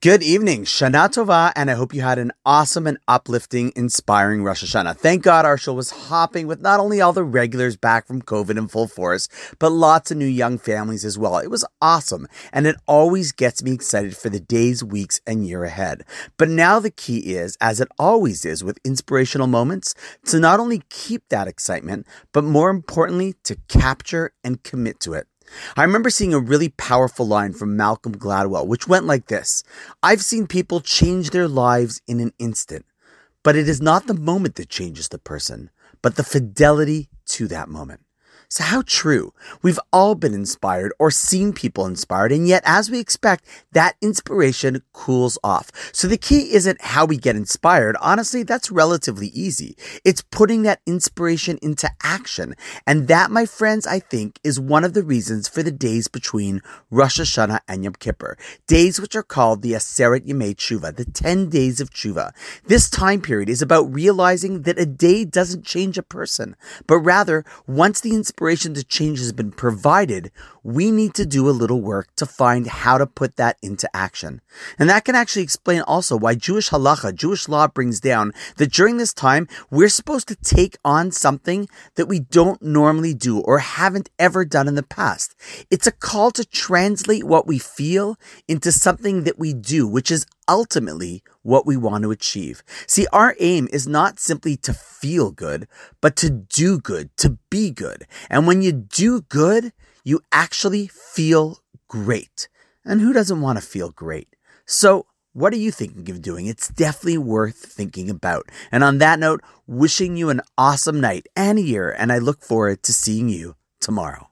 Good evening, Shana Tova, and I hope you had an awesome and uplifting, inspiring Rosh Hashanah. Thank God our show was hopping with not only all the regulars back from COVID in full force, but lots of new young families as well. It was awesome, and it always gets me excited for the days, weeks, and year ahead. But now the key is, as it always is with inspirational moments, to not only keep that excitement, but more importantly, to capture and commit to it. I remember seeing a really powerful line from Malcolm Gladwell, which went like this I've seen people change their lives in an instant, but it is not the moment that changes the person, but the fidelity to that moment. So, how true? We've all been inspired or seen people inspired, and yet, as we expect, that inspiration cools off. So, the key isn't how we get inspired. Honestly, that's relatively easy. It's putting that inspiration into action. And that, my friends, I think, is one of the reasons for the days between Rosh Hashanah and Yom Kippur, days which are called the Aseret Yemei Tshuva, the 10 days of Tshuva. This time period is about realizing that a day doesn't change a person, but rather, once the inspiration inspiration to change has been provided, we need to do a little work to find how to put that into action. And that can actually explain also why Jewish halacha, Jewish law brings down that during this time, we're supposed to take on something that we don't normally do or haven't ever done in the past. It's a call to translate what we feel into something that we do, which is ultimately what we want to achieve. See, our aim is not simply to feel good, but to do good, to be good. And when you do good, you actually feel great. And who doesn't want to feel great? So, what are you thinking of doing? It's definitely worth thinking about. And on that note, wishing you an awesome night and a year, and I look forward to seeing you tomorrow.